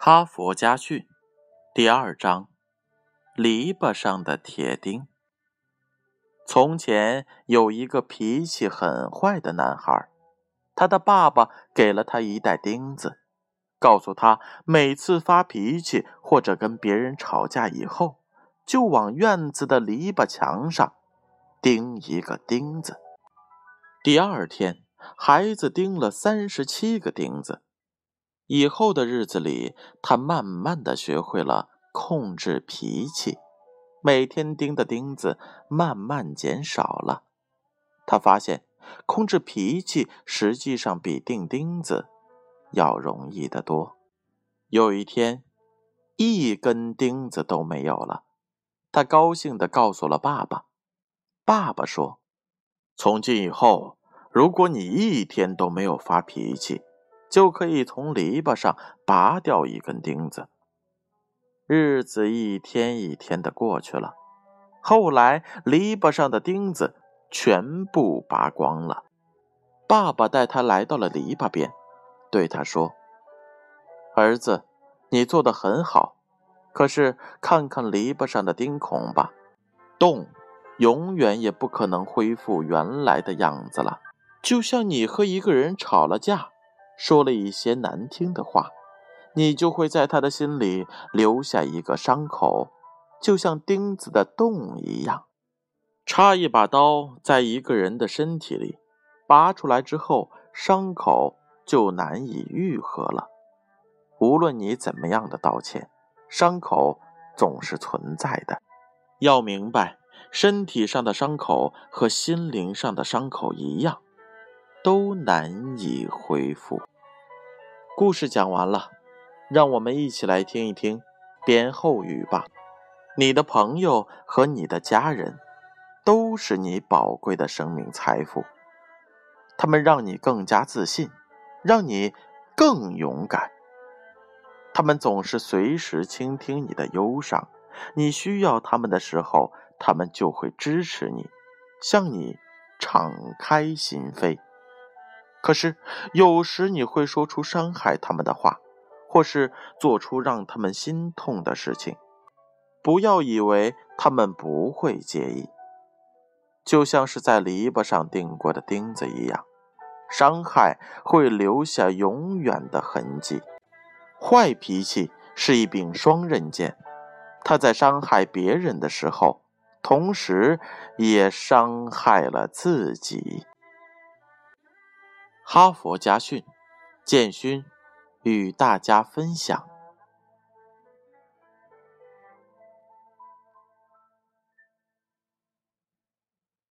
哈佛家训第二章：篱笆上的铁钉。从前有一个脾气很坏的男孩，他的爸爸给了他一袋钉子，告诉他每次发脾气或者跟别人吵架以后，就往院子的篱笆墙上钉一个钉子。第二天，孩子钉了三十七个钉子。以后的日子里，他慢慢的学会了控制脾气，每天钉的钉子慢慢减少了。他发现，控制脾气实际上比钉钉子要容易得多。有一天，一根钉子都没有了，他高兴的告诉了爸爸。爸爸说：“从今以后，如果你一天都没有发脾气。”就可以从篱笆上拔掉一根钉子。日子一天一天的过去了，后来篱笆上的钉子全部拔光了。爸爸带他来到了篱笆边，对他说：“儿子，你做的很好，可是看看篱笆上的钉孔吧，洞永远也不可能恢复原来的样子了。就像你和一个人吵了架。”说了一些难听的话，你就会在他的心里留下一个伤口，就像钉子的洞一样。插一把刀在一个人的身体里，拔出来之后，伤口就难以愈合了。无论你怎么样的道歉，伤口总是存在的。要明白，身体上的伤口和心灵上的伤口一样。都难以恢复。故事讲完了，让我们一起来听一听编后语吧。你的朋友和你的家人都是你宝贵的生命财富，他们让你更加自信，让你更勇敢。他们总是随时倾听你的忧伤，你需要他们的时候，他们就会支持你，向你敞开心扉。可是，有时你会说出伤害他们的话，或是做出让他们心痛的事情。不要以为他们不会介意，就像是在篱笆上钉过的钉子一样，伤害会留下永远的痕迹。坏脾气是一柄双刃剑，它在伤害别人的时候，同时也伤害了自己。哈佛家训，建勋与大家分享。